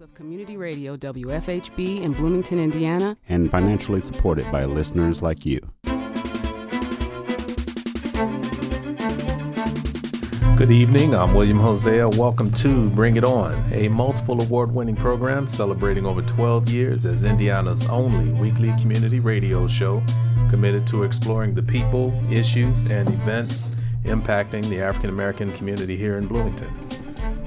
of Community Radio WFHB in Bloomington, Indiana, and financially supported by listeners like you. Good evening. I'm William Hosea. Welcome to Bring It On, a multiple award winning program celebrating over 12 years as Indiana's only weekly community radio show committed to exploring the people, issues, and events impacting the African American community here in Bloomington.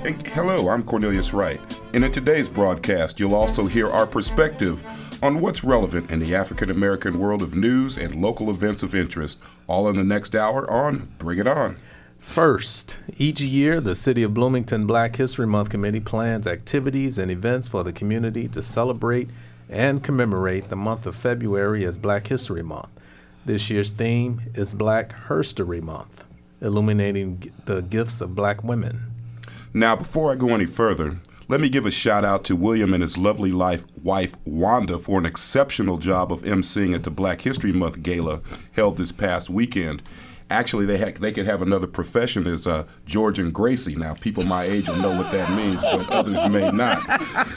Hey, hello, I'm Cornelius Wright, and in today's broadcast, you'll also hear our perspective on what's relevant in the African American world of news and local events of interest, all in the next hour on Bring It On. First, each year, the City of Bloomington Black History Month Committee plans activities and events for the community to celebrate and commemorate the month of February as Black History Month. This year's theme is Black Herstory Month, illuminating the gifts of black women. Now, before I go any further, let me give a shout out to William and his lovely life, wife Wanda for an exceptional job of emceeing at the Black History Month Gala held this past weekend. Actually, they ha- they could have another profession as uh, George and Gracie. Now, people my age will know what that means, but others may not.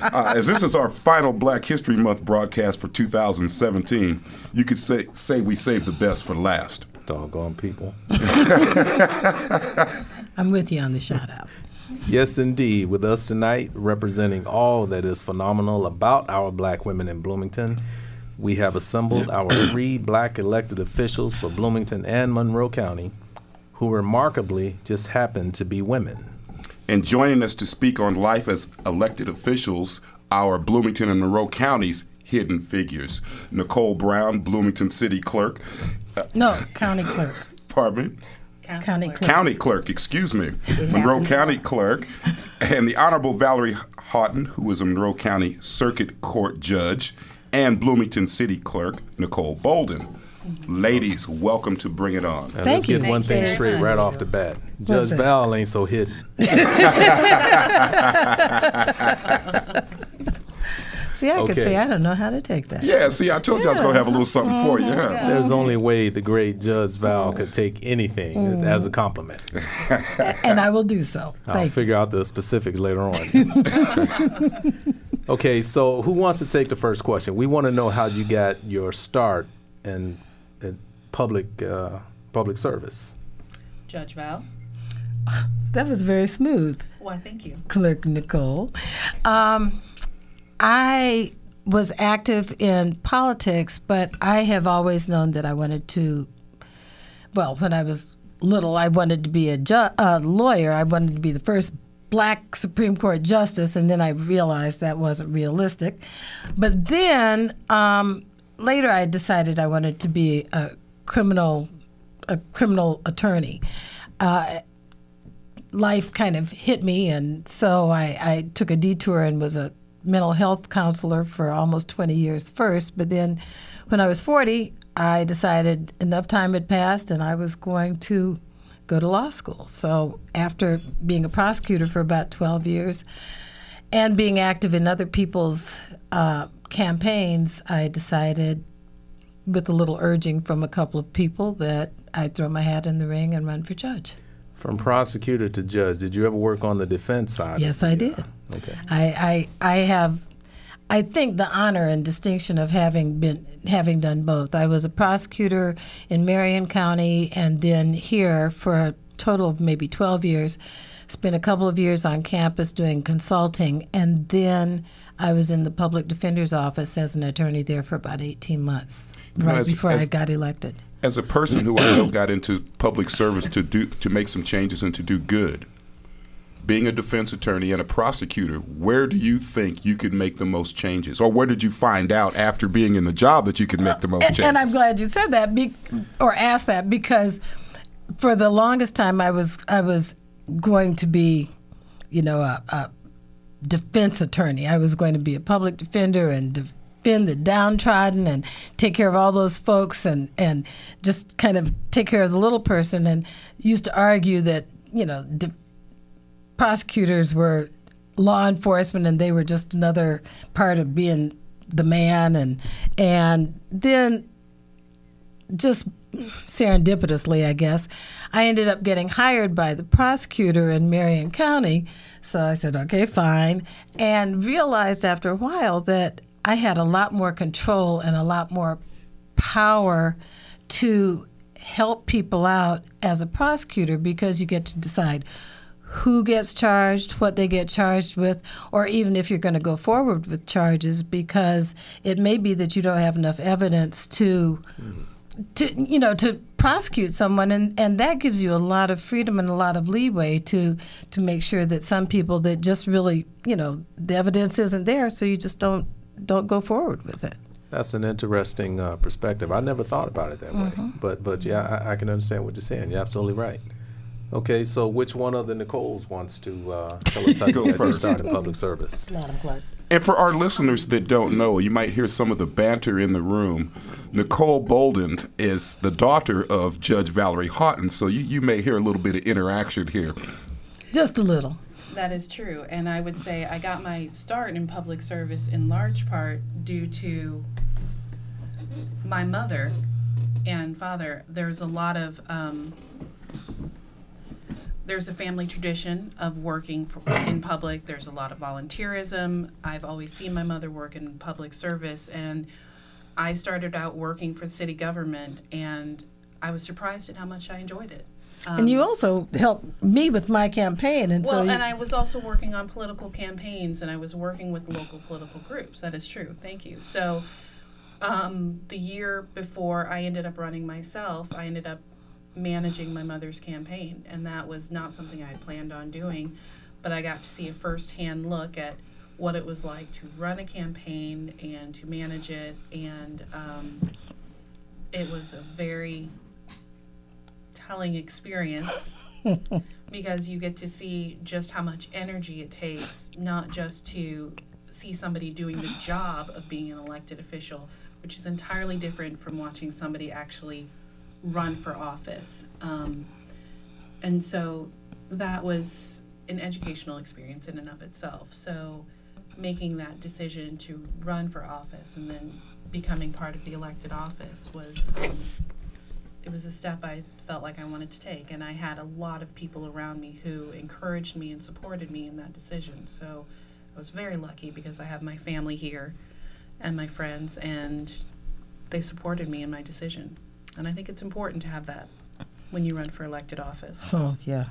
Uh, as this is our final Black History Month broadcast for 2017, you could say say we saved the best for last. Doggone people. I'm with you on the shout out. Yes, indeed. With us tonight, representing all that is phenomenal about our black women in Bloomington, we have assembled our three black elected officials for Bloomington and Monroe County, who remarkably just happen to be women. And joining us to speak on life as elected officials, our Bloomington and Monroe counties hidden figures. Nicole Browne, Bloomington City Clerk. No, County Clerk. Pardon me? County Clerk. County Clerk, excuse me. Monroe County Clerk. And the Honorable Valerie Haughton, who is a Monroe County Circuit Court Judge. And Bloomington City Clerk, Nicole Bolden. Ladies, welcome to Bring It On. Now, Thank let's you. get Thank one thing straight right off the bat. Judge Val ain't so hidden. See, I okay. could say I don't know how to take that. Yeah, see, I told yeah. you I was gonna have a little something for you. Yeah. There's only way the great Judge Val could take anything mm. as a compliment. and I will do so. I'll Thank figure you. out the specifics later on. okay, so who wants to take the first question? We want to know how you got your start in, in public uh, public service. Judge Val. That was very smooth. Why, thank you. Clerk Nicole. Um, I was active in politics, but I have always known that I wanted to. Well, when I was little, I wanted to be a ju- lawyer. I wanted to be the first black Supreme Court justice, and then I realized that wasn't realistic. But then um, later, I decided I wanted to be a criminal, a criminal attorney. Uh, life kind of hit me, and so I, I took a detour and was a mental health counselor for almost 20 years first, but then when I was 40, I decided enough time had passed and I was going to go to law school. So after being a prosecutor for about 12 years and being active in other people's uh, campaigns, I decided, with a little urging from a couple of people, that I'd throw my hat in the ring and run for judge. From prosecutor to judge, did you ever work on the defense side? Yes, I did. Okay. I, I I have I think the honor and distinction of having been having done both. I was a prosecutor in Marion County and then here for a total of maybe 12 years. Spent a couple of years on campus doing consulting and then I was in the public defender's office as an attorney there for about 18 months right as, before as, I got elected as a person who I know got into public service to do to make some changes and to do good, being a defense attorney and a prosecutor, where do you think you could make the most changes, or where did you find out after being in the job that you could make the most and, changes? And I'm glad you said that, be, or asked that, because for the longest time I was I was going to be, you know, a, a defense attorney. I was going to be a public defender and defend the downtrodden and take care of all those folks and, and just kind of take care of the little person and used to argue that, you know, de- prosecutors were law enforcement and they were just another part of being the man and and then just serendipitously, I guess, I ended up getting hired by the prosecutor in Marion County. So I said, okay, fine. And realized after a while that I had a lot more control and a lot more power to help people out as a prosecutor because you get to decide who gets charged, what they get charged with, or even if you're going to go forward with charges because it may be that you don't have enough evidence to. To you know, to prosecute someone, and, and that gives you a lot of freedom and a lot of leeway to to make sure that some people that just really, you know, the evidence isn't there, so you just don't don't go forward with it. That's an interesting uh, perspective. I never thought about it that Mm-hmm. way. But but yeah, I, I can understand what you're saying. You're absolutely right. Okay, so which one of the Nicoles wants to uh, tell us how Go you first. start in public service? Madam Clerk. And for our listeners that don't know, you might hear some of the banter in the room. Nicole Bolden is the daughter of Judge Valerie Haughton, so you, you may hear a little bit of interaction here. Just a little. That is true. And I would say I got my start in public service in large part due to my mother and father. There's a lot of, um, there's a family tradition of working for, in public. There's a lot of volunteerism. I've always seen my mother work in public service. And I started out working for city government, and I was surprised at how much I enjoyed it. and you also helped me with my campaign, and Well, so you, and I was also working on political campaigns, and I was working with local political groups. That is true. Thank you. So, um, the year before I ended up running myself, I ended up managing my mother's campaign, and that was not something I had planned on doing, but I got to see a firsthand look at what it was like to run a campaign and to manage it, and um, it was a very telling experience because you get to see just how much energy it takes, not just to see somebody doing the job of being an elected official, which is entirely different from watching somebody actually run for office. Um, and so that was an educational experience in and of itself. So making that decision to run for office and then becoming part of the elected office was um, it was a step I felt like I wanted to take, and I had a lot of people around me who encouraged me and supported me in that decision. So I was very lucky because I have my family here and my friends, and they supported me in my decision. And I think it's important to have that when you run for elected office. oh yeah,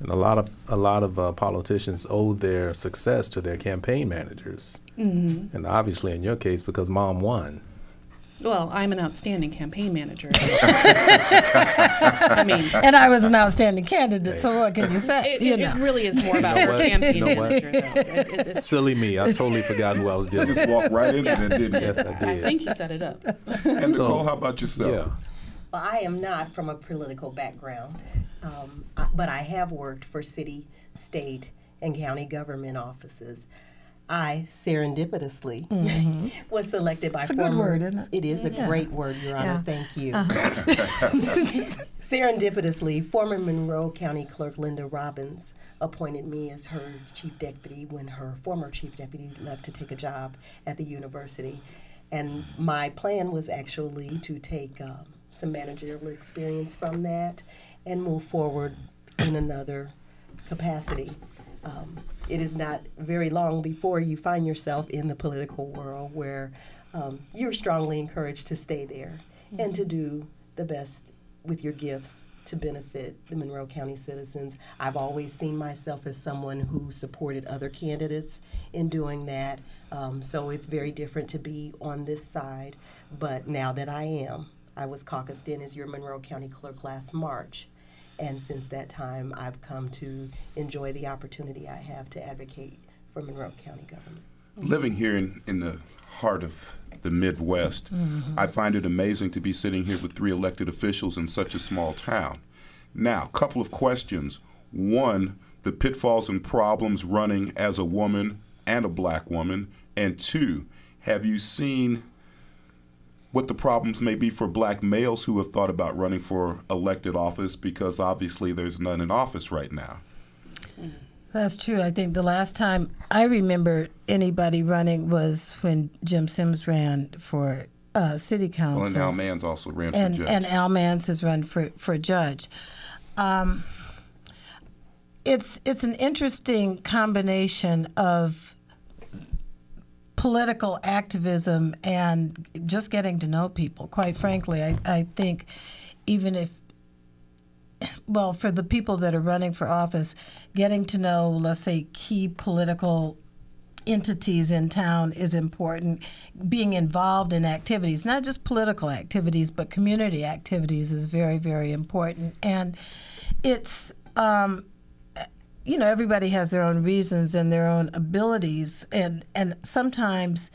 And a lot of a lot of uh, politicians owe their success to their campaign managers, Mm-hmm. and obviously in your case because mom won. Well, I'm an outstanding campaign manager. I mean, and I was an outstanding candidate. So what can you say? it, you it, know. it really is more about You know her what? campaign You know what? manager. It, it, Silly me! I totally forgot who I was dealing Just walked right into that, didn't you? Yes, I did. I think you set it up. And Nicole, So- how about yourself? Yeah. Well, I am not from a political background, um, I- but I have worked for city, state, and county government offices. I serendipitously was selected by Mm-hmm. It's a good word, isn't it? It is a Yeah. great word, Your Honor. Yeah. Thank you. Serendipitously, former Monroe County Clerk Linda Robbins appointed me as her chief deputy when her former chief deputy left to take a job at the university. And my plan was actually to take um, some managerial experience from that and move forward in another capacity. Um, it is not very long before you find yourself in the political world where um, you're strongly encouraged to stay there and to do the best with your gifts to benefit the Monroe County citizens. I've always seen myself as someone who supported other candidates in doing that. Um, so it's very different to be on this side. But now that I am, I was caucused in as your Monroe County clerk last March. And since that time, I've come to enjoy the opportunity I have to advocate for Monroe County government. Living here in, in the heart of the Midwest, mm-hmm. I find it amazing to be sitting here with three elected officials in such a small town. Now, a couple of questions. One, the pitfalls and problems running as a woman and a black woman. And two, have you seen what the problems may be for black males who have thought about running for elected office because obviously there's none in office right now? That's true. I think the last time I remember anybody running was when Jim Sims ran for uh, city council. Well, and Al Mans also ran and, for judge. and Al Mans has run for for judge. Um, it's it's an interesting combination of political activism and just getting to know people. Quite frankly, I, I think even if well, for the people that are running for office, getting to know, let's say, key political entities in town is important. Being involved in activities, not just political activities, but community activities, is very, very important. And it's, um, you know, everybody has their own reasons and their own abilities, and and sometimes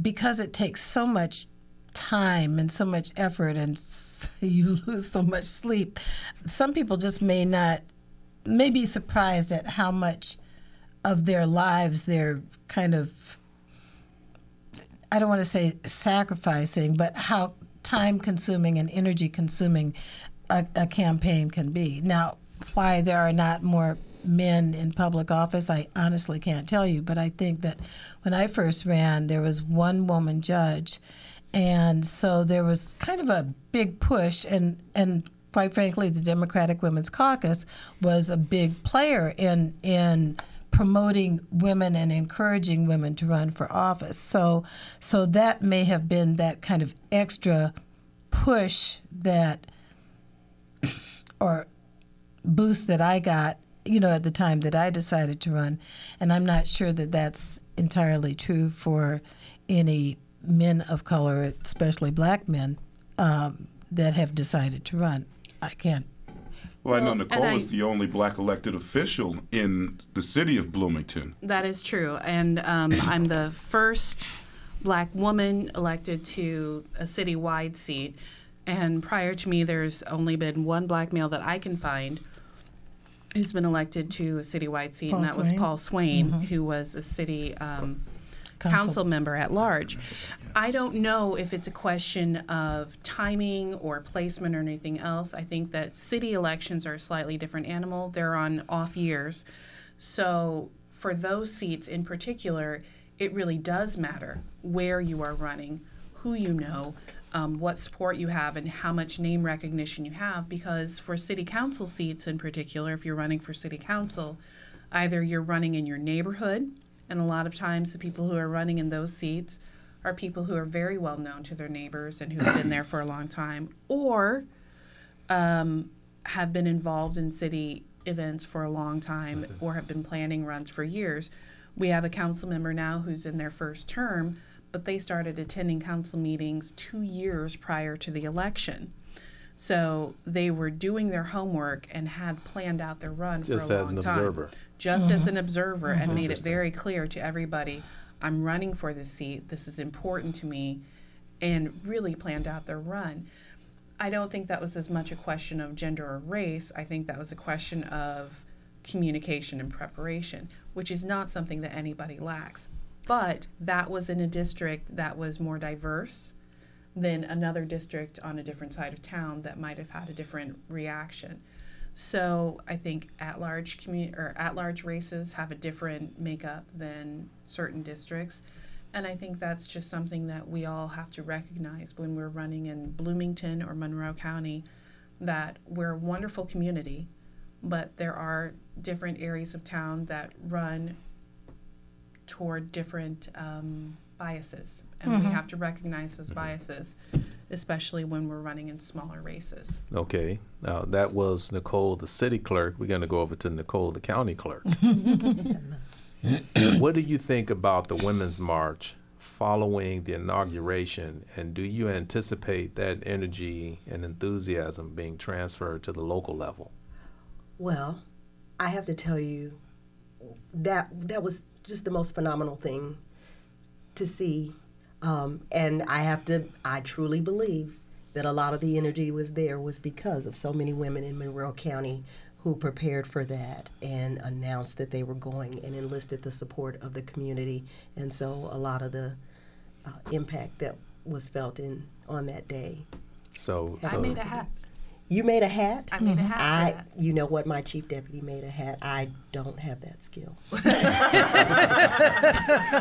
because it takes so much time and so much effort and you lose so much sleep some people just may not may be surprised at how much of their lives they're kind of I don't want to say sacrificing, but how time consuming and energy consuming a, a campaign can be. Now, why there are not more men in public office, I honestly can't tell you, but I think that when I first ran, there was one woman judge. And so there was kind of a big push, and, and quite frankly, the Democratic Women's Caucus was a big player in in promoting women and encouraging women to run for office. So so that may have been that kind of extra push that or boost that I got, you know, at the time that I decided to run. And I'm not sure that that's entirely true for any men of color, especially black men, um, that have decided to run. I can't. well, I know Nicole I- is the only black elected official in the city of Bloomington. That is true. And um, I'm the first black woman elected to a citywide seat. And prior to me, there's only been one black male that I can find who's been elected to a citywide seat, Paul and that was Swain? Paul Swain, who was a city um, Council. council member at large. I don't know if it's a question of timing or placement or anything else. I think that city elections are a slightly different animal. They're on off years. So for those seats in particular, it really does matter where you are running, who you know, um, what support you have, and how much name recognition you have. Because for city council seats in particular, if you're running for city council, either you're running in your neighborhood, and a lot of times the people who are running in those seats are people who are very well known to their neighbors and who have been there for a long time, or um, have been involved in city events for a long time or have been planning runs for years. We have a council member now who's in their first term, but they started attending council meetings two years prior to the election. So they were doing their homework and had planned out their run Just for a as long an time. observer. Just as mm-hmm. an observer, and made it very clear to everybody, I'm running for this seat. This is important to me, and really planned out their run. I don't think that was as much a question of gender or race. I think that was a question of communication and preparation, which is not something that anybody lacks. But that was in a district that was more diverse than another district on a different side of town that might have had a different reaction. So I think at-large commu- or at-large races have a different makeup than certain districts, and I think that's just something that we all have to recognize when we're running in Bloomington or Monroe County, that we're a wonderful community, but there are different areas of town that run toward different um, biases, and we have to recognize those biases, especially when we're running in smaller races. Okay. Now that was Nicole, the city clerk. We're going to go over to Nicole, the county clerk. what do you think about the Women's March following the inauguration, and do you anticipate that energy and enthusiasm being transferred to the local level? Well, I have to tell you that that was just the most phenomenal thing to see, um, and I have to. I truly believe that a lot of the energy was there was because of so many women in Monroe County who prepared for that and announced that they were going and enlisted the support of the community, and so a lot of the uh, impact that was felt in on that day. So, I so made a hat. You made a hat. I made a hat. I, that. you know what? My chief deputy made a hat. I don't have that skill.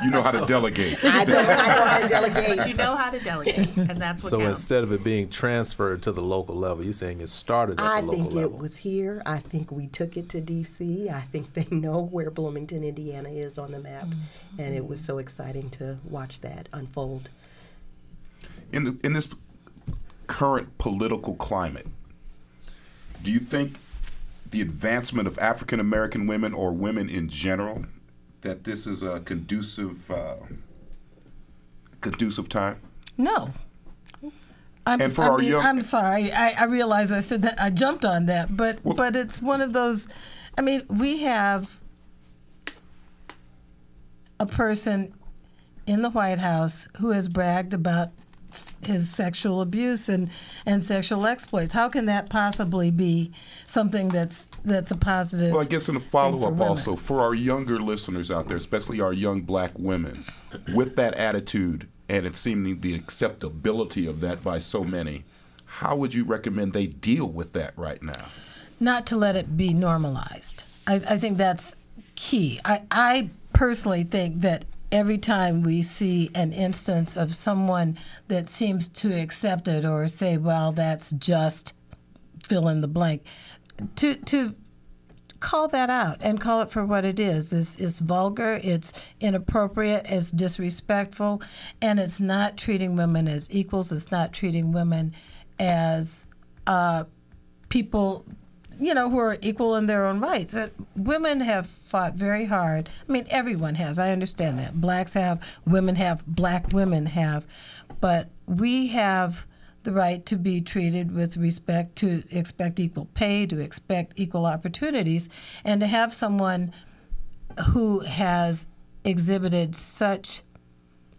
You know how to delegate. I don't. I know how to delegate. But you know how to delegate, and that's what So counts. instead of it being transferred to the local level, you're saying it started at I the local think level. it was here. I think we took it to D.C. I think they know where Bloomington, Indiana is on the map, mm-hmm. and it was so exciting to watch that unfold. in, the, in this current political climate, do you think the advancement of African American women or women in general that this is a conducive uh, conducive time? No. I'm, And for I our mean, young- I'm sorry. I, I realize I said that I jumped on that, but Well- but it's one of those. I mean, we have a person in the White House who has bragged about his sexual abuse and, and sexual exploits. How can that possibly be something that's that's a positive? Well, I guess in a follow up also for our younger listeners out there, especially our young black women, with that attitude and it seeming the acceptability of that by so many, how would you recommend they deal with that right now? not to let it be normalized. I, I think that's key. I, I personally think that every time we see an instance of someone that seems to accept it or say, well, that's just fill in the blank, to, to call that out and call it for what it is. It's, it's vulgar, it's inappropriate, it's disrespectful, and it's not treating women as equals, it's not treating women as uh, people you know, who are equal in their own rights. That women have fought very hard. I mean, everyone has. I understand that. Blacks have, women have, black women have, but we have the right to be treated with respect, to expect equal pay, to expect equal opportunities, and to have someone who has exhibited such,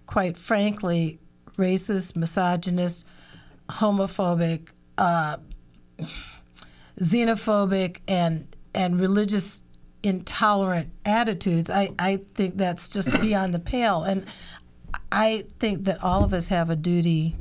quite frankly, racist, misogynist, homophobic, uh, xenophobic and and religious intolerant attitudes, I, I think that's just beyond the pale. And I think that all of us have a duty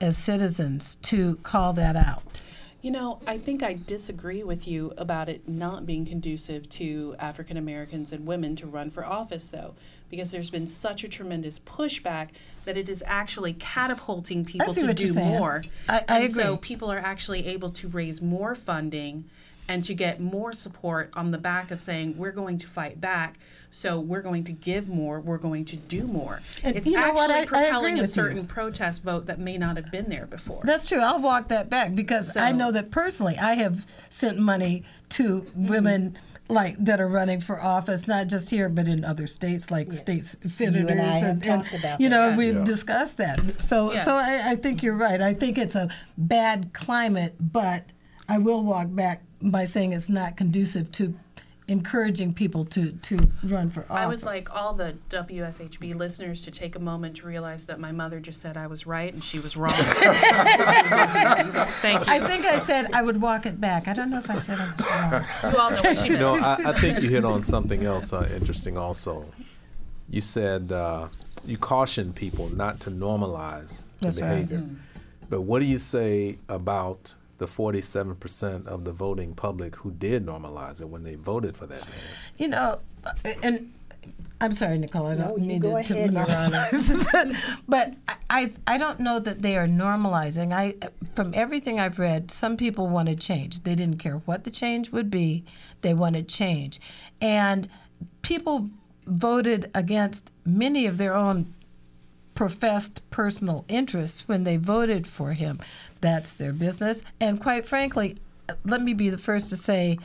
as citizens to call that out. You know, I think I disagree with you about it not being conducive to African Americans and women to run for office, though, because there's been such a tremendous pushback that it is actually catapulting people to do more. I- I and so people are actually able to raise more funding and to get more support on the back of saying, we're going to fight back. So we're going to give more. We're going to do more. And it's actually? I- I propelling a with you. certain protest vote that may not have been there before. That's true. I'll walk that back because I know that personally I have sent money to Mm-hmm. women like that are running for office, not just here but in other states, like state senators. and I have and, talked about you know, that. we've discussed that. So, Yes. so I, I think you're right. I think it's a bad climate, but I will walk back by saying it's not conducive to encouraging people to to run for office. I would like all the WFHB listeners to take a moment to realize that my mother just said I was right and she was wrong. Thank you. I think I said I would walk it back. I don't know if I said I was wrong. you all know what she You meant. know, I, I think you hit on something else uh, interesting also. You said uh, you caution people not to normalize the That's right. behavior. But what do you say about the 47% of the voting public who did normalize it when they voted for that man? You know, uh, and I'm sorry, Nicole. I No, don't you mean go to, to ahead, Your but, but I I don't know that they are normalizing. I from everything I've read, some people wanted change. They didn't care what the change would be. They wanted change, and people voted against many of their own professed personal interests when they voted for him. That's their business. And quite frankly, let me be the first to say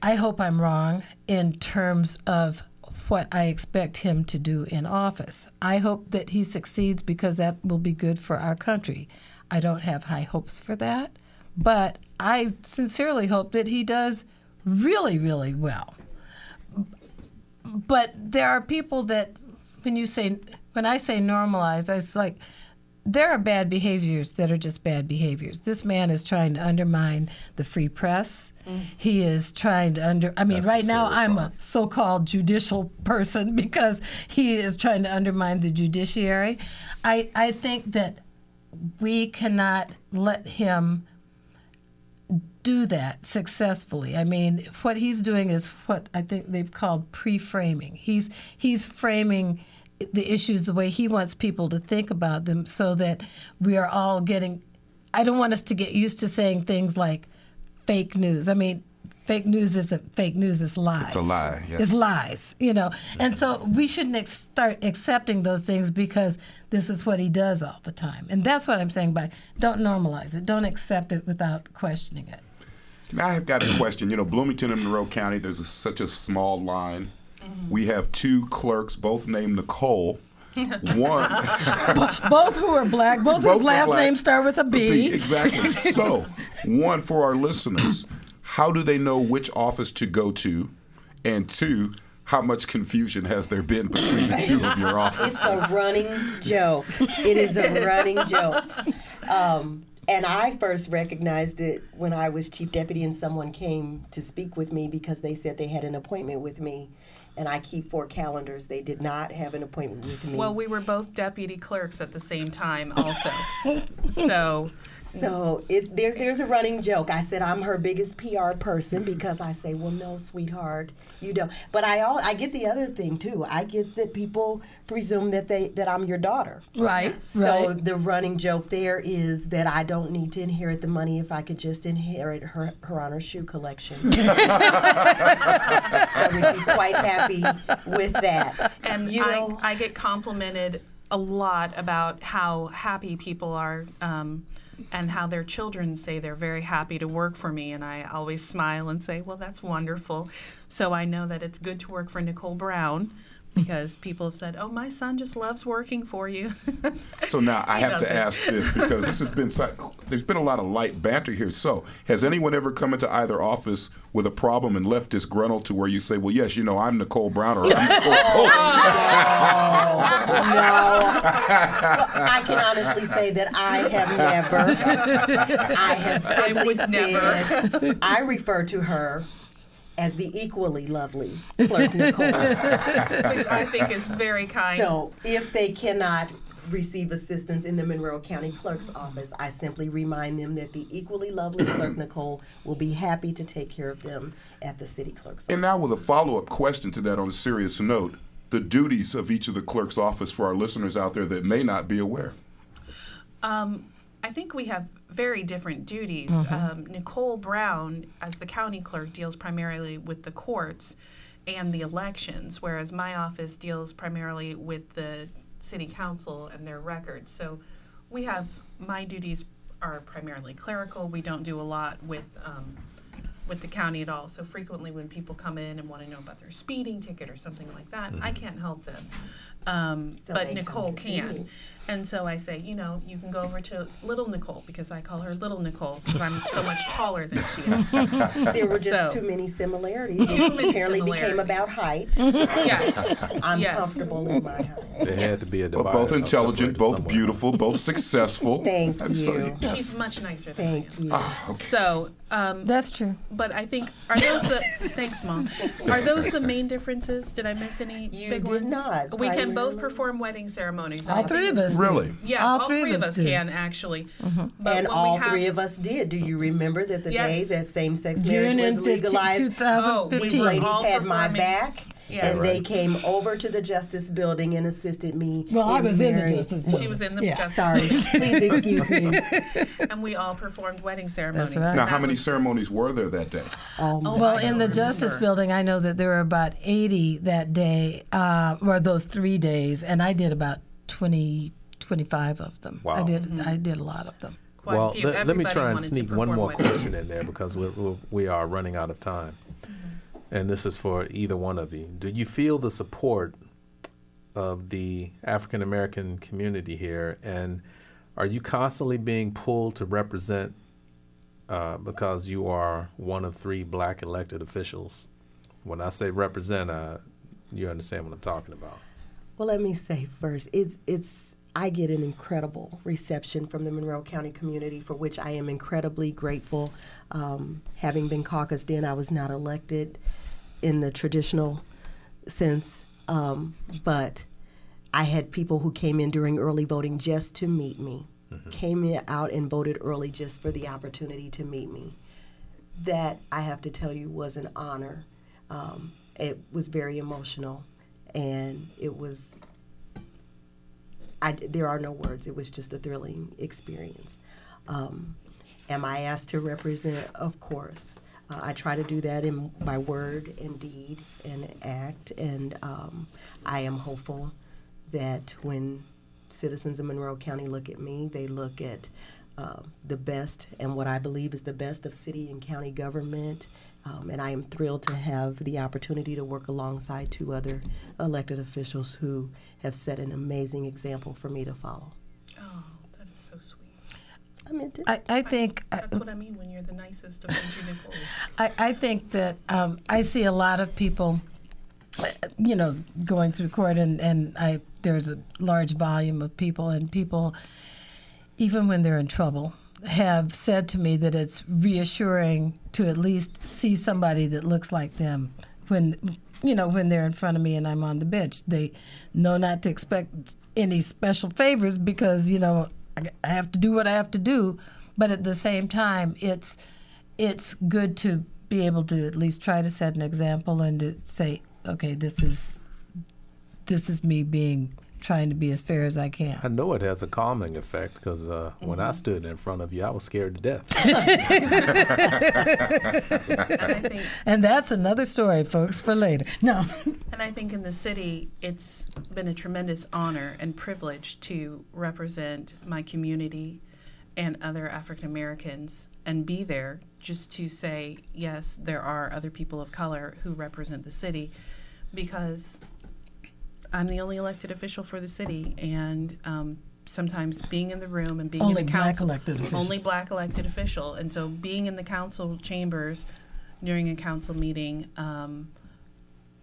I hope I'm wrong in terms of what I expect him to do in office. I hope that he succeeds because that will be good for our country. I don't have high hopes for that, but I sincerely hope that he does really, really well. But there are people that, when you say, when I say normalize, it's like there are bad behaviors that are just bad behaviors. This man is trying to undermine the free press. He is trying to under. I mean, That's right now I'm a so-called judicial person because he is trying to undermine the judiciary. I I think that we cannot let him do that successfully. I mean, what he's doing is what I think they've called pre-framing. He's he's framing the issues the way he wants people to think about them so that we are all getting I don't want us to get used to saying things like fake news. I mean, fake news isn't fake news, it's lies. It's a lie, yes. It's lies, you know. And so we shouldn't ex- start accepting those things because this is what he does all the time. And that's what I'm saying by don't normalize it. Don't accept it without questioning it. Now, I have got a question. You know, Bloomington and Monroe County, there's a, such a small line. We have two clerks, both named Nicole. One, Both who are black, both, Both whose last black. names start with a B. exactly. So, one for our listeners, how do they know which office to go to? And two, how much confusion has there been between the two of your offices? It's a running joke. It is a running joke. Um, and I first recognized it when I was chief deputy and someone came to speak with me because they said they had an appointment with me. And I keep four calendars. They did not have an appointment with me. Well, we were both deputy clerks at the same time, also. so So it, there, there's a running joke. I said I'm her biggest PR person because I say, well, no, sweetheart, you don't. But I all I get the other thing too. I get that people presume that they that I'm your daughter. Right, So right. the running joke there is that I don't need to inherit the money if I could just inherit her her honor shoe collection. I would be quite happy with that. and you know, I, I get complimented a lot about how happy people are um, and how their children say they're very happy to work for me and i always smile and say well that's wonderful. So i know that it's good to work for nicole browne because people have said oh my son just loves working for you So now I have to doesn't. ask this because this has been si- there's been a lot of light banter here. So has anyone ever come into either office with a problem and left disgruntled to where you say, "Well, yes, you know, I'm Nicole Browne or I'm Nicole." Oh, Cole." no. I can honestly say that I have never. I have simply would said never. I refer to her as the equally lovely clerk Nicole. which i think is very kind So if they cannot receive assistance in the Monroe County Clerk's office, I simply remind them that the equally lovely clerk Nicole will be happy to take care of them at the city clerk's office. and now with a follow-up question to that on a serious note, the duties of each of the clerk's office for our listeners out there that may not be aware. Um, I think we have very different duties. Um, Nicole Browne, as the county clerk, deals primarily with the courts and the elections, whereas my office deals primarily with the city council and their records. So we have my duties are primarily clerical. We don't do a lot with um, with the county at all. So frequently, when people come in and want to know about their speeding ticket or something like that, I can't help them. Um, So but Nicole to see can. You. And so I say, you know, you can go over to little Nicole because I call her little Nicole because I'm so much taller than she is. There were just So- too many similarities. Too many apparently became about height. yes. I'm Yes. comfortable in my height. There had to be a But divider. both intelligent, both somewhere. beautiful, both successful. Thank And so, you. yes. She's much nicer than I Thank am. you. So, um, That's true. but I think are those the thanks, mom. Are those the main differences? Did I miss any You big did ones? not, We can both perform wedding ceremonies. All three of us. Really? Yeah, All all, three, of us do. can actually. But And when all we have, three of us did. Do you remember that the day that same-sex June marriage was in 15 legalized? These 2015. Oh, we ladies had my back, Yeah. and they came over to the Justice Building and assisted me. Well, I was in the Justice Building. She was in the Yeah. justice, Sorry, please excuse me. and we all performed wedding ceremonies. right. Now, how many ceremonies were there that day? Oh, my Well, in don't the Justice. Building, I know that there were about 80 that day, uh, or those three days, and I did about 20, 25 of them. I Wow. did. I did a lot of them. Quite well, let, let me try and sneak one more weddings. question in there because we're, we're, we are running out of time. And this is for either one of you. Do you feel the support of the African American community here? And are you constantly being pulled to represent uh, because you are one of three black elected officials? When I say represent, uh, you understand what I'm talking about. Well, let me say first, it's it's I get an incredible reception from the Monroe County community, for which I am incredibly grateful. Um, having been caucused in, I was not elected in the traditional sense, um, but I had people who came in during early voting just to meet me, came in, out and voted early just for the opportunity to meet me. that I have to tell you was an honor. Um, it was very emotional, and it was. I, there are no words. It was just a thrilling experience. Um, am I asked to represent? Of course. Uh, I try to do that in my word and deed and act, and um, I am hopeful that when citizens of Monroe County look at me, they look at uh, the best and what I believe is the best of city and county government. Um, and I am thrilled to have the opportunity to work alongside two other elected officials who have set an amazing example for me to follow. Oh, that is so sweet. I meant it. I, I think uh, That's what I mean when you're the nicest of country Nicoles. I, I think that um, I see a lot of people, uh, you know, going through court, and, and I there's a large volume of people, and people, even when they're in trouble, have said to me that it's reassuring to at least see somebody that looks like them when, you know, when they're in front of me and I'm on the bench. They know not to expect any special favors because you know I, have to do what I have to do, but at the same time, it's it's good to be able to at least try to set an example and to say, okay, this is this is me being trying to be as fair as I can. I know it has a calming effect because uh, when I stood in front of you, I was scared to death. And And that's another story, folks, for later. No. And I think in the city, it's been a tremendous honor and privilege to represent my community and other African Americans and be there just to say, yes, there are other people of color who represent the city because I'm the only elected official for the city. And um, sometimes being in the room and being Only in the black elected official. only black elected official. And so being in the council chambers during a council meeting, um,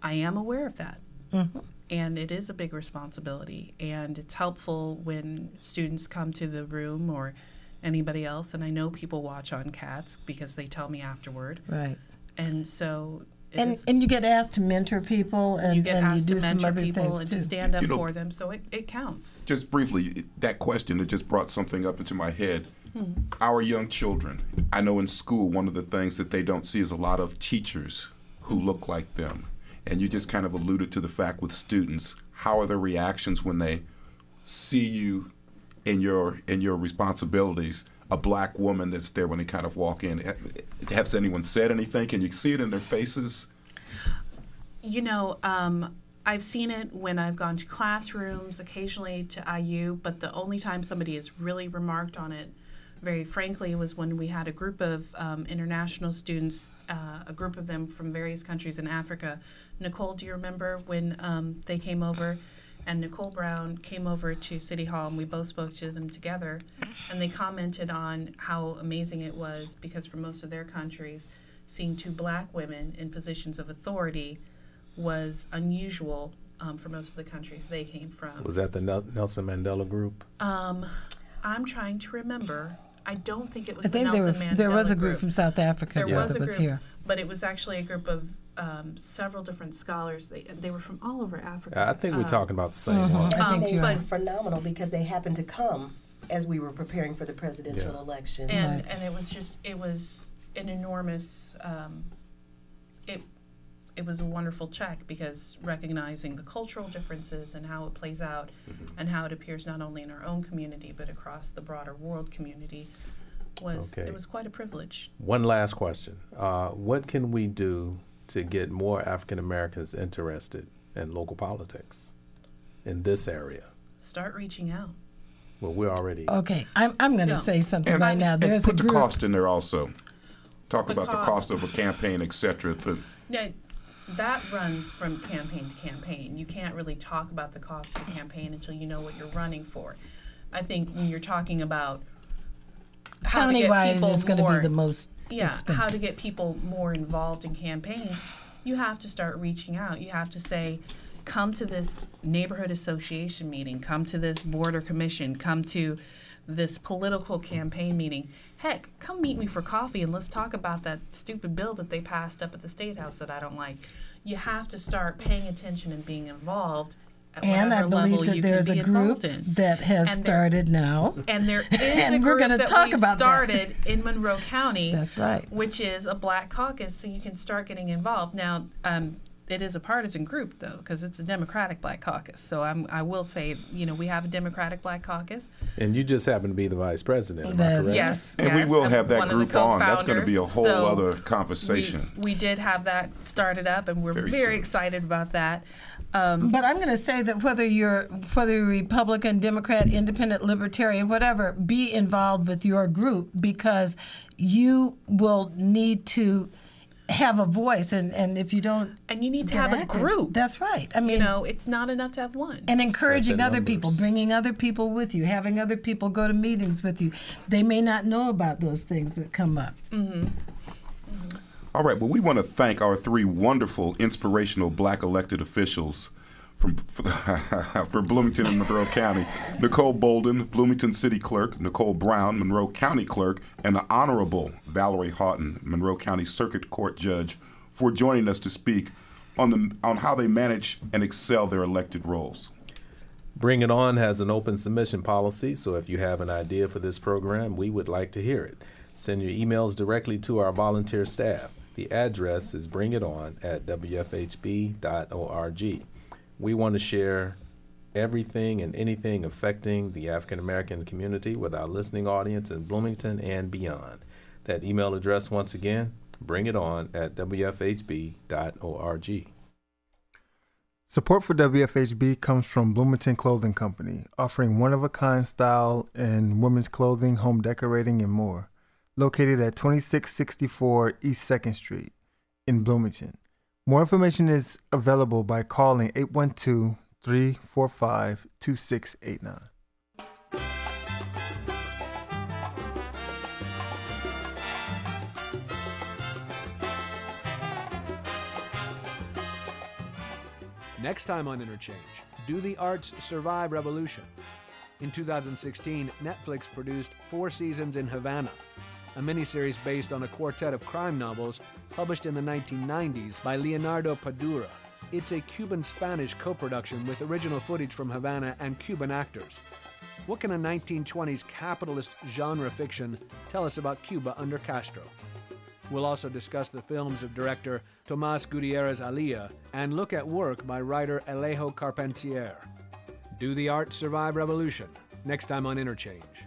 I am aware of that. And it is a big responsibility. And it's helpful when students come to the room or anybody else. And I know people watch on CATS because they tell me afterward. Right. And so And is- and you get asked to mentor people and, you get and you asked do to some mentor other people things and too. to stand up You know- for them. So it, it counts. Just briefly, that question that just brought something up into my head. Hmm. Our young children, I know in school, one of the things that they don't see is a lot of teachers who look like them. And you just kind of alluded to the fact with students, how are their reactions when they see you in your in your responsibilities? A black woman that's there when they kind of walk in. Has anyone said anything? Can you see it in their faces? You know, um, I've seen it when I've gone to classrooms, occasionally to IU, but the only time somebody has really remarked on it, very frankly, was when we had a group of um, international students, uh, a group of them from various countries in Africa. Nicole, do you remember when um, they came over? And Nicole Browne came over to City Hall, and we both spoke to them together. And they commented on how amazing it was because, for most of their countries, seeing two black women in positions of authority was unusual um, for most of the countries they came from. Was that the Nelson Mandela group? Um, I'm trying to remember. I don't think it was I think the there, Nelson were, Mandela there was a group group from South Africa there yeah, was that a was group, here. but it was actually a group of um, several different scholars. They they were from all over Africa. I think we're Um, talking about the same Mhm. one. I think Um, you're but- phenomenal because they happened to come as we were preparing for the presidential Yeah. election. and Right. and it was just it was an enormous um, it it was a wonderful check because recognizing the cultural differences and how it plays out and how it appears not only in our own community but across the broader world community was Okay. it was quite a privilege One last question. Uh, what can we do to get more African Americans interested in local politics in this area? start reaching out Well, we're already. Okay, I'm, I'm going to No. say something And- right now. and There's put a the cost in there also. Talk The about the cost. cost of a campaign, et cetera. To, No, that runs from campaign to campaign. You can't really talk about the cost of a campaign until you know what you're running for. I think when you're talking about how to get Countywide, people it's going to be the most yeah, expensive. how to get people more involved in campaigns, you have to start reaching out. You have to say, come to this neighborhood association meeting, come to this board or commission, come to this political campaign meeting. Heck, come meet me for coffee and let's talk about that stupid bill that they passed up at the state house that I don't like. You have to start paying attention and being involved And I believe level that there's can a group in. that has there- started now. And there is And a we're group gonna that talk we've about that. started in Monroe County. That's right. Which is a black caucus, so you can start getting involved. Now, um, it is a partisan group though, because it's a Democratic Black Caucus. So I'm, I will say, you know, we have a Democratic Black Caucus. And you just happen to be the vice president, am I correct? Yes, And yes, we will I'm have that one of the group on. That's going to be a whole So other conversation. We, did have that started up, and we're Very very, excited about that. Um, But I'm going to say that whether you're whether you're Republican, Democrat, Independent, Libertarian, whatever, be involved with your group because you will need to have a voice, and, and if you don't, and you need to get have a group. That's right. I mean, you know, it's not enough to have one. and encouraging Stretch the other people, bringing other people with you, having other people go to meetings with you. They may not know about those things that come up. All right, well, we want to thank our three wonderful, inspirational black elected officials from for Bloomington and Monroe County Nicole Bolden, Bloomington City Clerk, Nicole Browne, Monroe County Clerk, and the Honorable Valerie Haughton, Monroe County Circuit Court Judge, for joining us to speak on, the, on how they manage and excel their elected roles. Bring It On has an open submission policy, so if you have an idea for this program, we would like to hear it. Send your emails directly to our volunteer staff. The address is bringiton at wfhb.org. We want to share everything and anything affecting the African American community with our listening audience in Bloomington and beyond. That email address, once again, bringiton at wfhb.org. Support for WFHB comes from Bloomington Clothing Company, offering one of a kind style in women's clothing, home decorating, and more. Located at 2664 East 2nd Street in Bloomington. More information is available by calling 812 345 2689. Next time on Interchange, Do the Arts Survive Revolution? In 2016, Netflix produced Four Seasons in Havana, a miniseries based on a quartet of crime novels published in the 1990s by Leonardo Padura. It's a Cuban Spanish co production with original footage from Havana and Cuban actors. What can a 1920s capitalist genre fiction tell us about Cuba under Castro? We'll also discuss the films of director Tomas Gutierrez Alea and look at work by writer Alejo Carpentier. Do the Arts Survive Revolution? Next time on Interchange.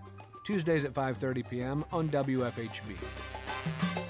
Tuesdays at 5:30 p.m. on WFHB.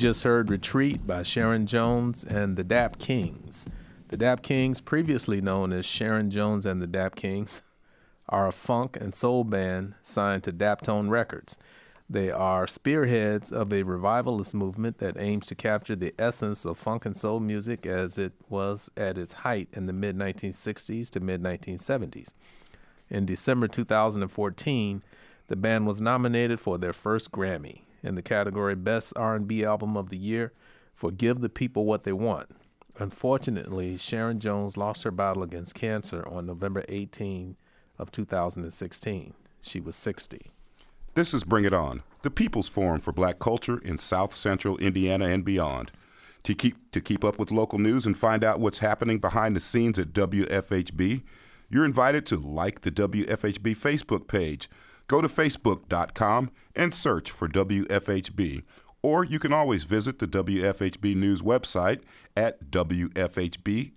Just heard Retreat by Sharon Jones and the Dap Kings. The Dap Kings, previously known as Sharon Jones and the Dap Kings, are a funk and soul band signed to Daptone Records. They are spearheads of a revivalist movement that aims to capture the essence of funk and soul music as it was at its height in the mid 1960s to mid 1970s. In December 2014, the band was nominated for their first Grammy in the category Best R&B Album of the Year for Give the People What They Want. Unfortunately, Sharon Jones lost her battle against cancer on November 18 of 2016. She was 60. This is Bring It On, the People's Forum for Black Culture in South Central Indiana and beyond. To keep to keep up with local news and find out what's happening behind the scenes at WFHB, you're invited to like the WFHB Facebook page. Go to facebook.com and search for WFHB. Or you can always visit the WFHB News website at wfhb.org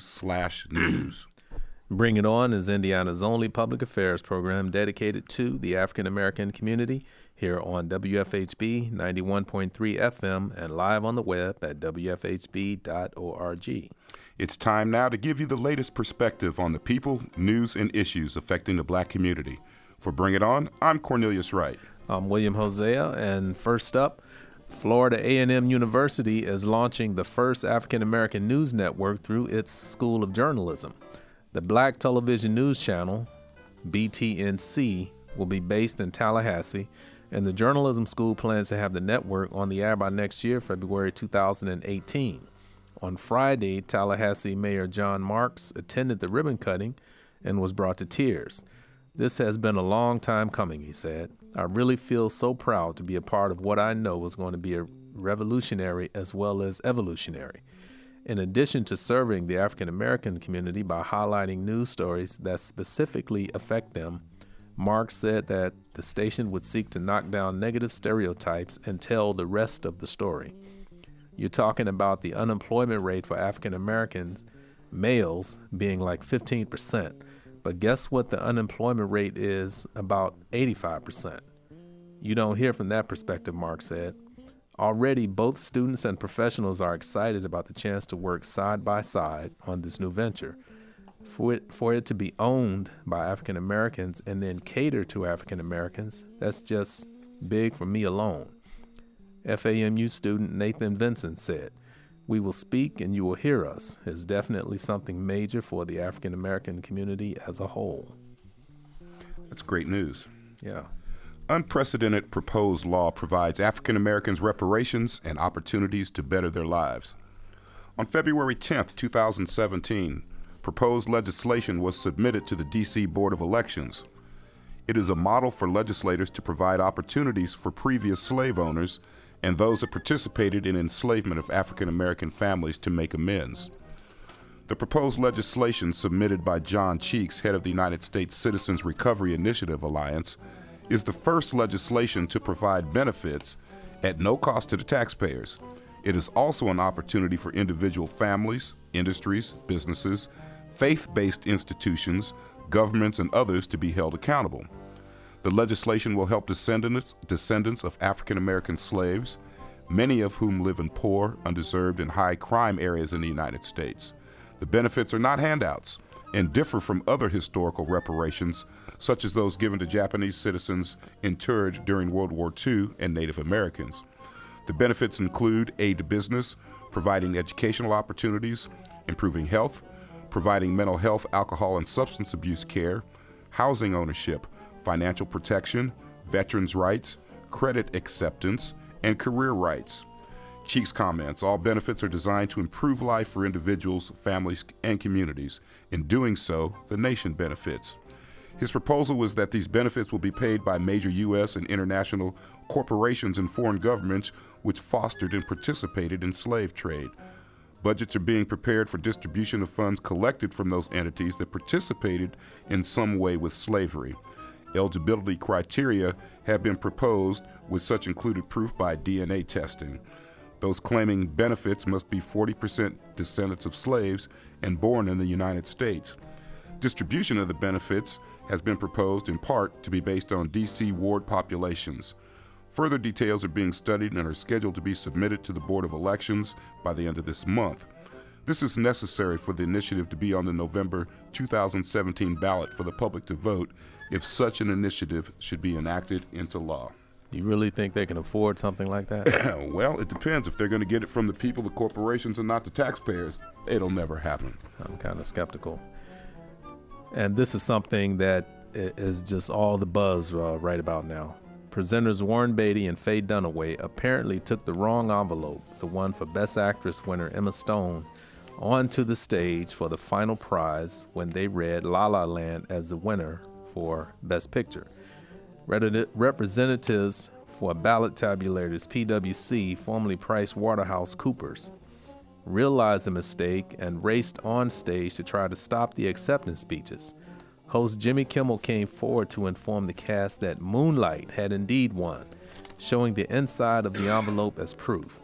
slash news. Bring It On is Indiana's only public affairs program dedicated to the African American community here on WFHB 91.3 FM and live on the web at WFHB.org. It's time now to give you the latest perspective on the people, news, and issues affecting the black community. For Bring It On, I'm Cornelius Wright. I'm William Hosea, and first up, Florida A&M University is launching the first African American news network through its School of Journalism. The Black Television News Channel, BTNC, will be based in Tallahassee, and the journalism school plans to have the network on the air by next year, February 2018. On Friday, Tallahassee Mayor John Marks attended the ribbon cutting and was brought to tears. This has been a long time coming, he said. I really feel so proud to be a part of what I know is going to be a revolutionary as well as evolutionary. In addition to serving the African American community by highlighting news stories that specifically affect them, Marks said that the station would seek to knock down negative stereotypes and tell the rest of the story. You're talking about the unemployment rate for African Americans, males, being like 15%. But guess what the unemployment rate is about 85%? You don't hear from that perspective, Mark said. Already, both students and professionals are excited about the chance to work side by side on this new venture. For it, for it to be owned by African Americans and then cater to African Americans, that's just big for me alone. FAMU student Nathan Vincent said, We will speak and you will hear us is definitely something major for the African American community as a whole. That's great news. Yeah. Unprecedented proposed law provides African Americans reparations and opportunities to better their lives. On February 10, 2017, proposed legislation was submitted to the D.C. Board of Elections. It is a model for legislators to provide opportunities for previous slave owners and those that participated in enslavement of African American families to make amends. The proposed legislation submitted by John Cheeks, head of the United States Citizens Recovery Initiative Alliance, is the first legislation to provide benefits at no cost to the taxpayers. It is also an opportunity for individual families, industries, businesses, faith based institutions, governments, and others to be held accountable. The legislation will help descendants, descendants of African American slaves, many of whom live in poor, undeserved, and high crime areas in the United States. The benefits are not handouts and differ from other historical reparations, such as those given to Japanese citizens interred during World War II and Native Americans. The benefits include aid to business, providing educational opportunities, improving health, providing mental health, alcohol, and substance abuse care, housing ownership, financial protection, veterans' rights, credit acceptance, and career rights. Cheeks comments all benefits are designed to improve life for individuals, families, and communities. In doing so, the nation benefits. His proposal was that these benefits will be paid by major U.S. and international corporations and foreign governments which fostered and participated in slave trade. Budgets are being prepared for distribution of funds collected from those entities that participated in some way with slavery. Eligibility criteria have been proposed, with such included proof by DNA testing. Those claiming benefits must be 40% descendants of slaves and born in the United States. Distribution of the benefits has been proposed in part to be based on DC ward populations. Further details are being studied and are scheduled to be submitted to the Board of Elections by the end of this month. This is necessary for the initiative to be on the November 2017 ballot for the public to vote if such an initiative should be enacted into law. You really think they can afford something like that? well, it depends. If they're going to get it from the people, the corporations, and not the taxpayers, it'll never happen. I'm kind of skeptical. And this is something that is just all the buzz uh, right about now. Presenters Warren Beatty and Faye Dunaway apparently took the wrong envelope, the one for Best Actress winner Emma Stone, onto the stage for the final prize when they read La La Land as the winner for Best Picture. Representatives for ballot tabulators PwC, formerly Price Waterhouse Coopers, realized the mistake and raced on stage to try to stop the acceptance speeches. Host Jimmy Kimmel came forward to inform the cast that Moonlight had indeed won, showing the inside of the envelope as proof.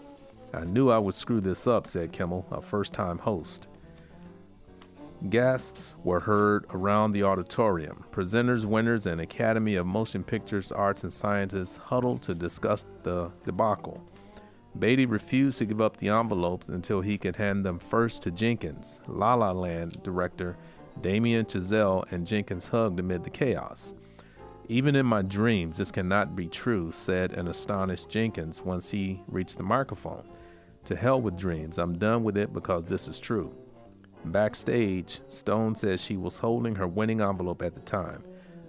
I knew I would screw this up, said Kimmel, a first time host. Gasps were heard around the auditorium. Presenters, winners, and Academy of Motion Pictures Arts and Sciences huddled to discuss the debacle. Beatty refused to give up the envelopes until he could hand them first to Jenkins. La La Land director Damien Chazelle and Jenkins hugged amid the chaos. Even in my dreams, this cannot be true, said an astonished Jenkins once he reached the microphone. To hell with dreams, I'm done with it because this is true. Backstage, Stone says she was holding her winning envelope at the time.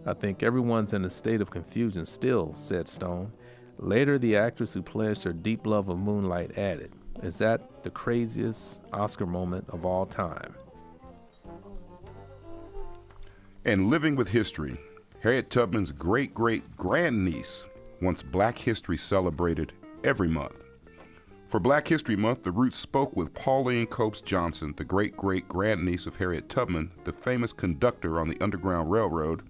I think everyone's in a state of confusion still, said Stone. Later, the actress who pledged her deep love of Moonlight added, Is that the craziest Oscar moment of all time? And living with history, Harriet Tubman's great great grandniece wants Black History celebrated every month. For Black History Month, the Roots spoke with Pauline Copes Johnson, the great great grandniece of Harriet Tubman, the famous conductor on the Underground Railroad,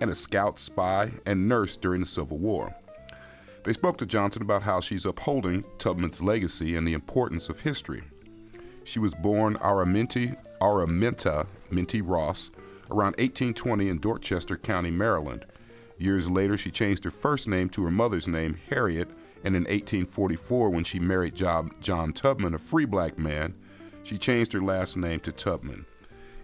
and a scout, spy, and nurse during the Civil War. They spoke to Johnson about how she's upholding Tubman's legacy and the importance of history. She was born Araminta, Araminta Minty Ross around 1820 in Dorchester County, Maryland. Years later, she changed her first name to her mother's name, Harriet, and in 1844, when she married John Tubman, a free black man, she changed her last name to Tubman.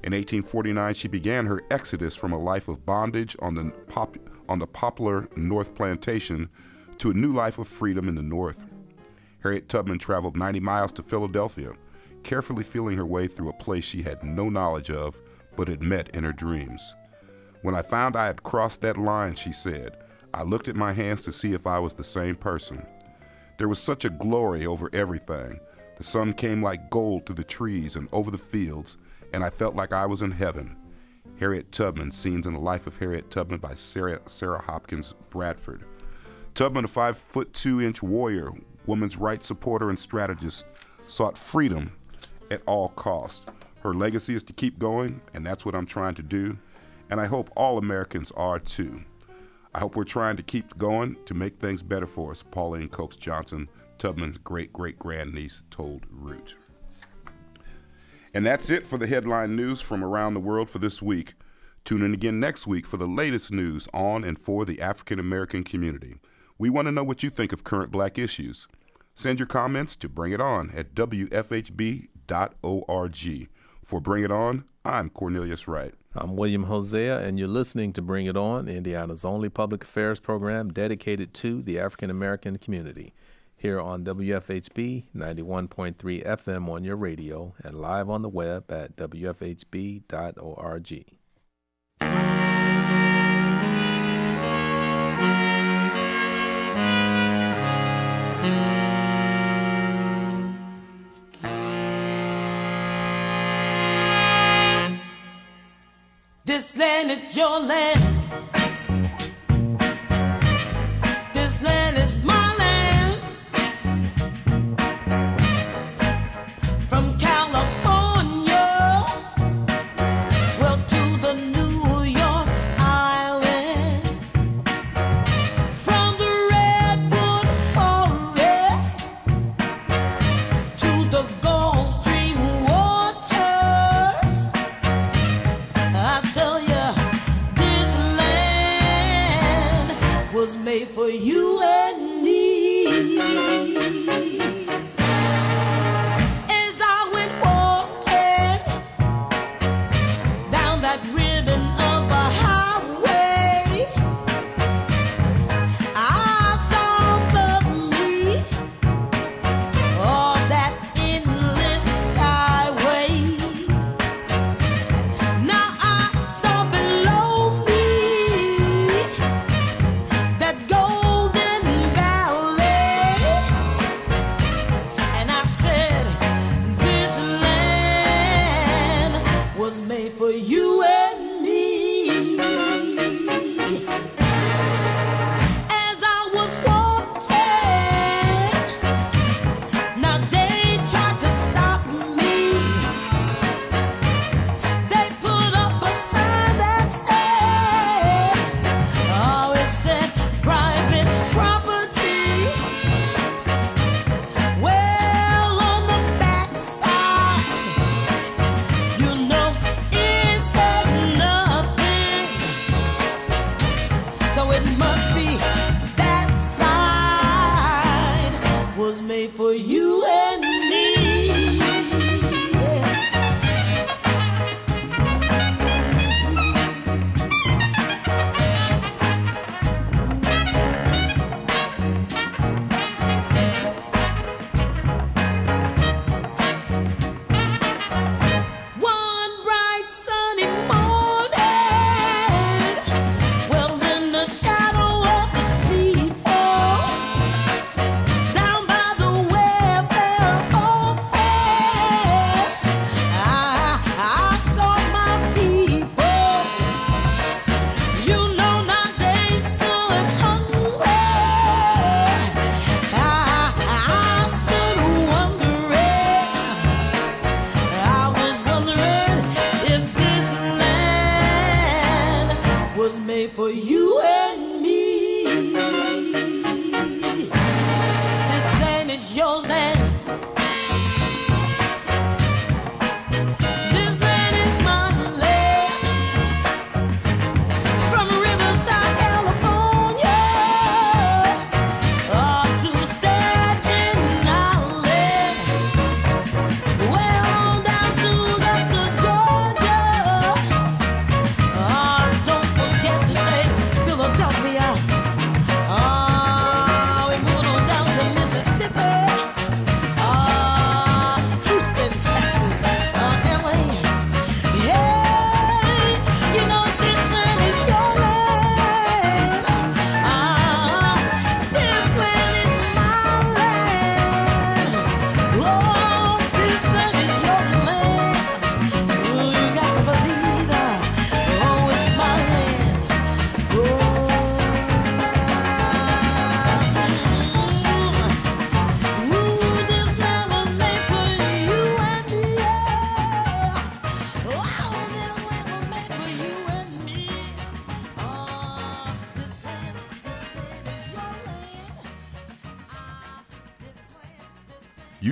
In 1849, she began her exodus from a life of bondage on the, pop, on the Poplar North Plantation to a new life of freedom in the North. Harriet Tubman traveled 90 miles to Philadelphia, carefully feeling her way through a place she had no knowledge of but had met in her dreams. When I found I had crossed that line, she said, I looked at my hands to see if I was the same person. There was such a glory over everything. The sun came like gold through the trees and over the fields, and I felt like I was in heaven. Harriet Tubman, Scenes in the Life of Harriet Tubman by Sarah, Sarah Hopkins Bradford. Tubman, a five foot two inch warrior, woman's rights supporter, and strategist, sought freedom at all costs. Her legacy is to keep going, and that's what I'm trying to do. And I hope all Americans are too. I hope we're trying to keep going to make things better for us, Pauline Copes Johnson, Tubman's great great grandniece, told Root. And that's it for the headline news from around the world for this week. Tune in again next week for the latest news on and for the African American community. We want to know what you think of current black issues. Send your comments to Bring It On at WFHB.org. For Bring It On, I'm Cornelius Wright. I'm William Hosea, and you're listening to Bring It On, Indiana's only public affairs program dedicated to the African American community. Here on WFHB 91.3 FM on your radio and live on the web at WFHB.org. This land is your land.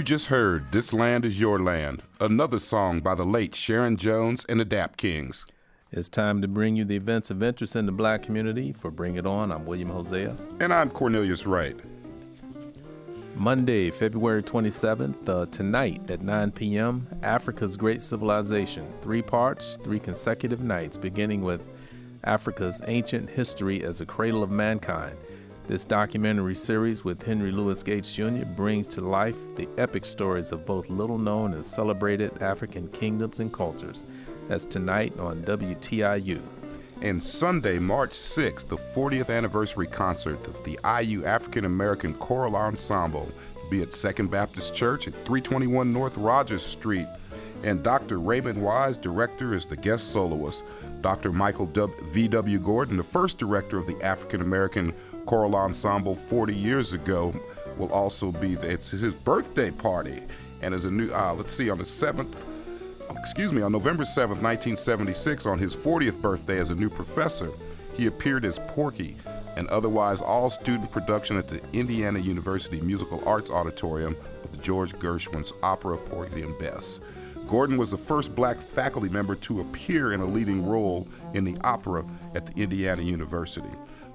Just heard This Land is Your Land, another song by the late Sharon Jones and the Dap Kings. It's time to bring you the events of interest in the black community. For Bring It On, I'm William Hosea. And I'm Cornelius Wright. Monday, February 27th, uh, tonight at 9 p.m., Africa's Great Civilization. Three parts, three consecutive nights, beginning with Africa's Ancient History as a Cradle of Mankind. This documentary series with Henry Louis Gates Jr. brings to life the epic stories of both little known and celebrated African kingdoms and cultures. That's tonight on WTIU. And Sunday, March 6th, the 40th anniversary concert of the IU African American Choral Ensemble be at Second Baptist Church at 321 North Rogers Street. And Dr. Raymond Wise, director, is the guest soloist. Dr. Michael w, V.W. Gordon, the first director of the African American Choral Ensemble 40 years ago, will also be there. It's his birthday party. And as a new, uh, let's see, on the 7th, excuse me, on November 7th, 1976, on his 40th birthday as a new professor, he appeared as Porgy, an otherwise all student production at the Indiana University Musical Arts Auditorium of the George Gershwin's opera Porgy and Bess. Gordon was the first black faculty member to appear in a leading role in the opera at the Indiana University.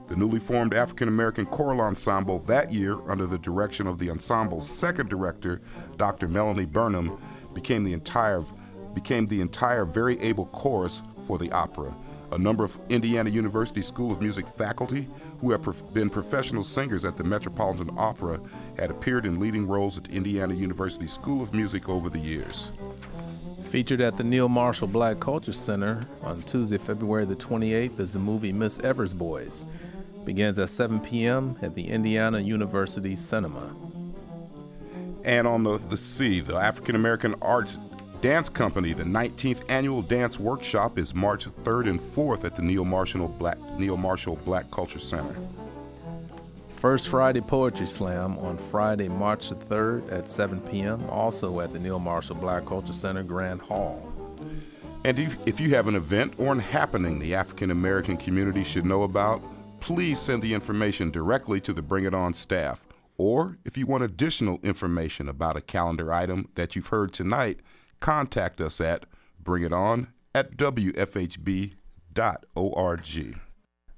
The newly formed African American Choral Ensemble that year, under the direction of the ensemble's second director, Dr. Melanie Burnham, became the entire became the entire very able chorus for the opera. A number of Indiana University School of Music faculty who have prof- been professional singers at the Metropolitan Opera had appeared in leading roles at Indiana University School of Music over the years. Featured at the Neal Marshall Black Culture Center on Tuesday, February the 28th is the movie Miss Evers Boys. Begins at 7 p.m. at the Indiana University Cinema. And on the, the C, the African American Arts Dance Company, the 19th annual dance workshop is March 3rd and 4th at the Neal Marshall Black, Neal Marshall Black Culture Center. First Friday Poetry Slam on Friday, March the 3rd at 7 p.m., also at the Neal Marshall Black Culture Center Grand Hall. And if, if you have an event or an happening the African American community should know about, please send the information directly to the Bring It On staff. Or if you want additional information about a calendar item that you've heard tonight, contact us at bringiton at wfhb.org.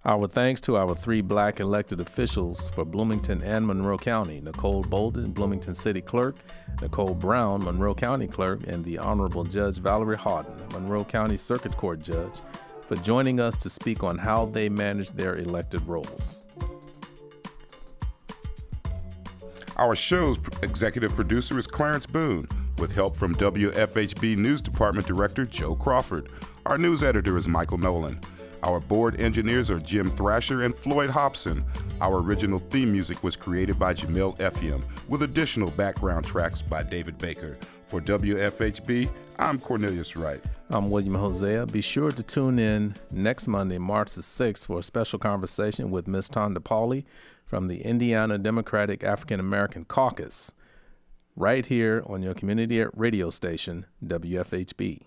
Our thanks to our three black elected officials for Bloomington and Monroe County Nicole Bolden, Bloomington City Clerk, Nicole Browne, Monroe County Clerk, and the Honorable Judge Valerie Haughton, Monroe County Circuit Court Judge, for joining us to speak on how they manage their elected roles. Our show's executive producer is Clarence Boone. with help from WFHB News Department Director Joe Crawford. Our news editor is Michael Nolan. Our board engineers are Jim Thrasher and Floyd Hobson. Our original theme music was created by Jamil Effiam, with additional background tracks by David Baker. For WFHB, I'm Cornelius Wright. I'm William Hosea. Be sure to tune in next Monday, March the 6th, for a special conversation with Ms. Tonda Pauley from the Indiana Democratic African American Caucus, right here on your community radio station, WFHB.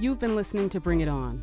You've been listening to Bring It On,